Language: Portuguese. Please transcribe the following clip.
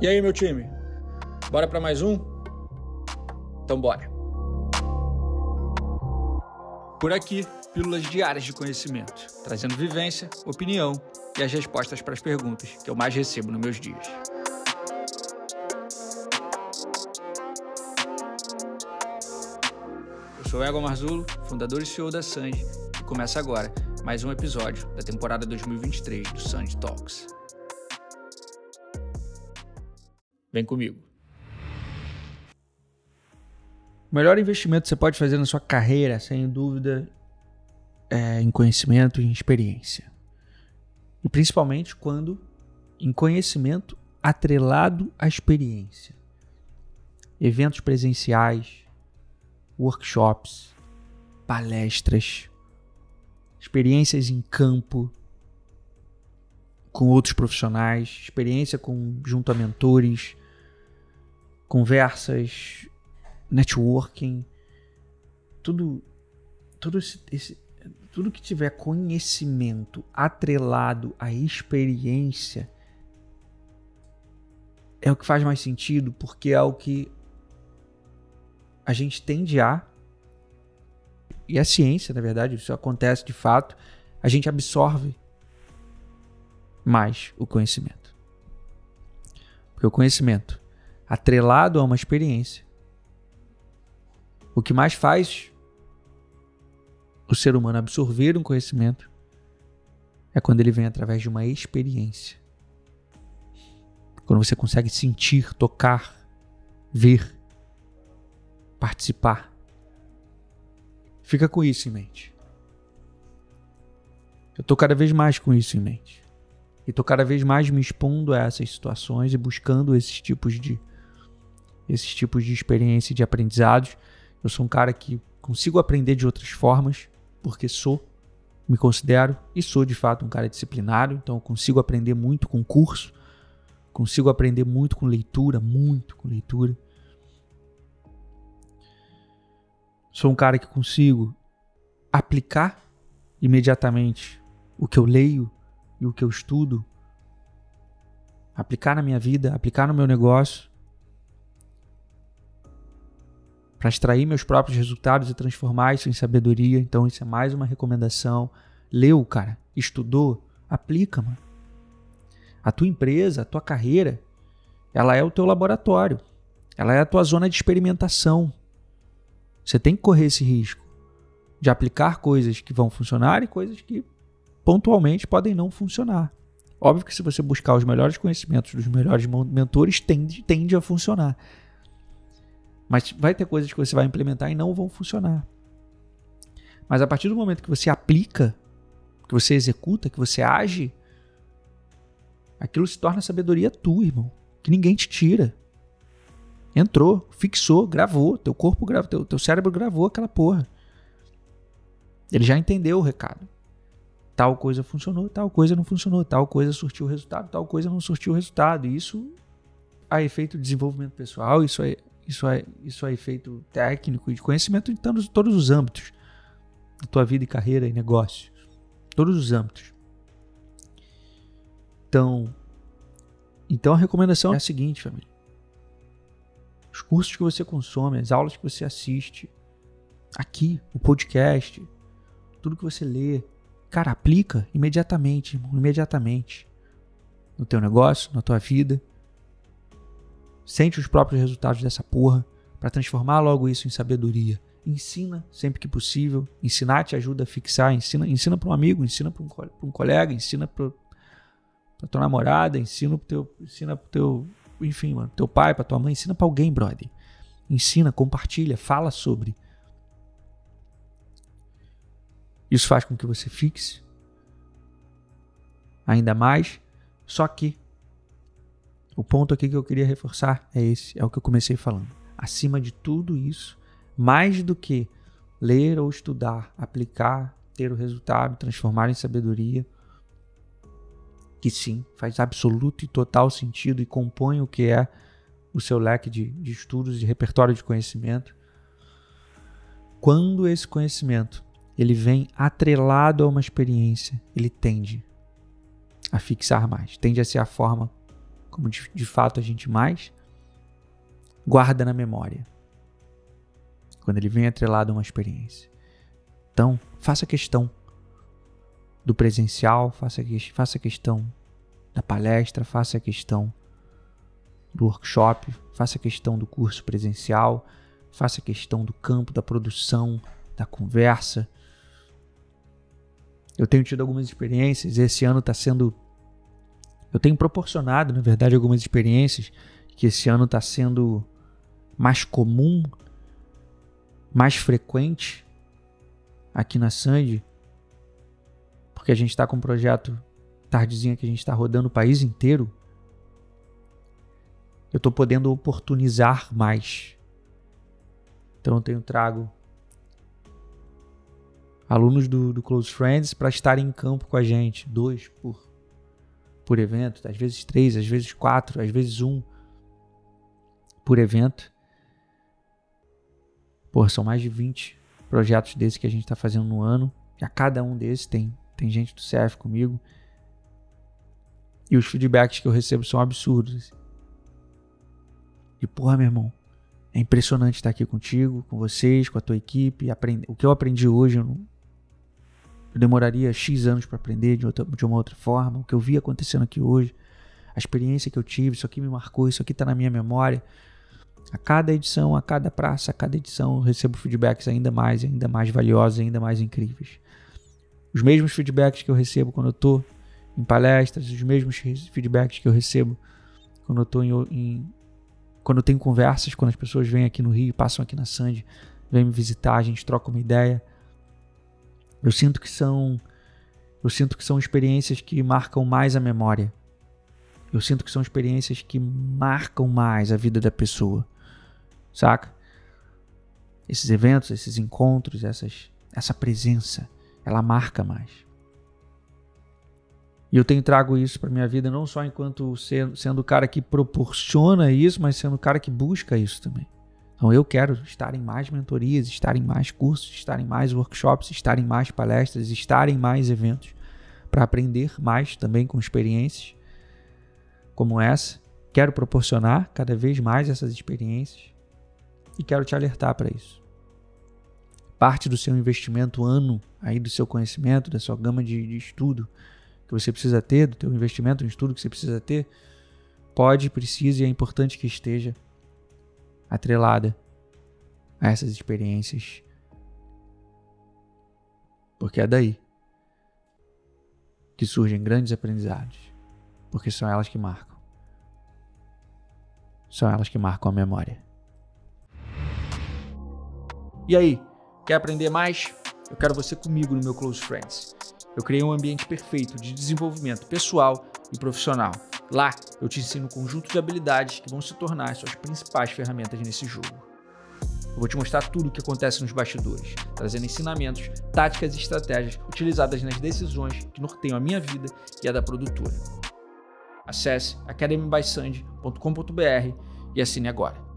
E aí, meu time? Bora para mais um? Então bora. Por aqui, pílulas diárias de conhecimento, trazendo vivência, opinião e as respostas para as perguntas que eu mais recebo nos meus dias. Eu sou Ego Marzulo, fundador e CEO da Sanji, e começa agora mais um episódio da temporada 2023 do Sanji Talks. Vem comigo. O melhor investimento que você pode fazer na sua carreira, sem dúvida, é em conhecimento e em experiência. E principalmente quando em conhecimento atrelado à experiência. Eventos presenciais, workshops, palestras, experiências em campo com outros profissionais, experiência com junto a mentores, conversas, networking, tudo, tudo esse, esse, tudo que tiver conhecimento atrelado à experiência é o que faz mais sentido, porque é o que a gente tende a e a ciência, na verdade, isso acontece de fato, a gente absorve mais o conhecimento. Porque o conhecimento atrelado a uma experiência, o que mais faz o ser humano absorver um conhecimento é quando ele vem através de uma experiência. Quando você consegue sentir, tocar, ver, participar. Fica com isso em mente. Eu estou cada vez mais com isso em mente. E estou cada vez mais me expondo a essas situações e buscando esses tipos de esses tipos de experiência e de aprendizados. Eu sou um cara que consigo aprender de outras formas, porque sou, me considero e sou de fato um cara disciplinado, então eu consigo aprender muito com curso, consigo aprender muito com leitura, muito com leitura. Sou um cara que consigo aplicar imediatamente o que eu leio e o que eu estudo, aplicar na minha vida, aplicar no meu negócio, para extrair meus próprios resultados e transformar isso em sabedoria. Então, isso é mais uma recomendação. Leu, cara, estudou, aplica, mano. A tua empresa, a tua carreira, ela é o teu laboratório. Ela é a tua zona de experimentação. Você tem que correr esse risco de aplicar coisas que vão funcionar e coisas que pontualmente podem não funcionar. Óbvio que se você buscar os melhores conhecimentos dos melhores mentores, tende, tende a funcionar. Mas vai ter coisas que você vai implementar e não vão funcionar. Mas a partir do momento que você aplica, que você executa, que você age, aquilo se torna sabedoria tua, irmão. Que ninguém te tira. Entrou, fixou, gravou. Teu corpo gravou, teu, teu cérebro gravou aquela porra. Ele já entendeu o recado. Tal coisa funcionou, tal coisa não funcionou, tal coisa surtiu o resultado, tal coisa não surtiu o resultado. E isso a efeito de desenvolvimento pessoal, isso é isso é, isso é efeito técnico e de conhecimento em todos, todos os âmbitos da tua vida e carreira e negócio. Todos os âmbitos. Então, então a recomendação é a seguinte, família. Os cursos que você consome, as aulas que você assiste, aqui, o podcast, tudo que você lê, cara, aplica imediatamente, irmão, imediatamente no teu negócio, na tua vida Sente os próprios resultados dessa porra para transformar logo isso em sabedoria. Ensina sempre que possível. Ensinar te ajuda a fixar. Ensina, ensina para um amigo, ensina para um, colega, ensina para tua namorada, ensina para teu, ensina pro teu, enfim, mano, teu pai, para tua mãe, ensina para alguém, brother. Ensina, compartilha, fala sobre. Isso faz com que você fixe ainda mais. Só que o ponto aqui que eu queria reforçar é esse, é o que eu comecei falando. Acima de tudo isso, mais do que ler ou estudar, aplicar, ter o resultado, transformar em sabedoria, que sim, faz absoluto e total sentido e compõe o que é o seu leque de, de estudos, de repertório de conhecimento. Quando esse conhecimento ele vem atrelado a uma experiência, ele tende a fixar mais, tende a ser a forma como de, de fato a gente mais, guarda na memória. Quando ele vem atrelado a uma experiência. Então, faça questão do presencial, faça, faça questão da palestra, faça questão do workshop, faça questão do curso presencial, faça questão do campo, da produção, da conversa. Eu tenho tido algumas experiências, esse ano está sendo. Eu tenho proporcionado, na verdade, algumas experiências que esse ano está sendo mais comum, mais frequente aqui na Sandy, porque a gente está com um projeto tardezinha que a gente está rodando o país inteiro. Eu estou podendo oportunizar mais. Então eu tenho trago alunos do, do Close Friends para estarem em campo com a gente, dois por, por evento, às vezes três, às vezes quatro, às vezes um por evento. Pô, são mais de 20 projetos desses que a gente está fazendo no ano. E a cada um desses tem, tem gente do CF comigo. E os feedbacks que eu recebo são absurdos. E porra, meu irmão, é impressionante estar aqui contigo, com vocês, com a tua equipe. Aprende... O que eu aprendi hoje, eu, não... eu demoraria X anos para aprender de, outra... de uma outra forma. O que eu vi acontecendo aqui hoje, a experiência que eu tive, isso aqui me marcou, isso aqui está na minha memória. A cada edição, a cada praça, a cada edição, eu recebo feedbacks ainda mais, ainda mais valiosos, ainda mais incríveis. Os mesmos feedbacks que eu recebo quando eu estou em palestras, os mesmos feedbacks que eu recebo quando eu estou em, em, quando eu tenho conversas, quando as pessoas vêm aqui no Rio, passam aqui na Sandy, vêm me visitar, a gente troca uma ideia. Eu sinto que são eu sinto que são experiências que marcam mais a memória. Eu sinto que são experiências que marcam mais a vida da pessoa. Saca? Esses eventos, esses encontros, essas, essa presença, ela marca mais. E eu tenho trago isso para minha vida não só enquanto ser, sendo o cara que proporciona isso, mas sendo o cara que busca isso também. Então eu quero estar em mais mentorias, estar em mais cursos, estar em mais workshops, estar em mais palestras, estar em mais eventos para aprender mais também com experiências como essa. Quero proporcionar cada vez mais essas experiências e quero te alertar para isso. Parte do seu investimento ano aí do seu conhecimento, da sua gama de, de estudo, que você precisa ter, do teu investimento no estudo que você precisa ter, pode, precisa e é importante que esteja atrelada a essas experiências. Porque é daí que surgem grandes aprendizados, porque são elas que marcam. São elas que marcam a memória. E aí, quer aprender mais? Eu quero você comigo no meu Close Friends. Eu criei um ambiente perfeito de desenvolvimento pessoal e profissional. Lá, eu te ensino um conjunto de habilidades que vão se tornar as suas principais ferramentas nesse jogo. Eu vou te mostrar tudo o que acontece nos bastidores, trazendo ensinamentos, táticas e estratégias utilizadas nas decisões que norteiam a minha vida e a da produtora. Acesse academybysand.com.br e assine agora.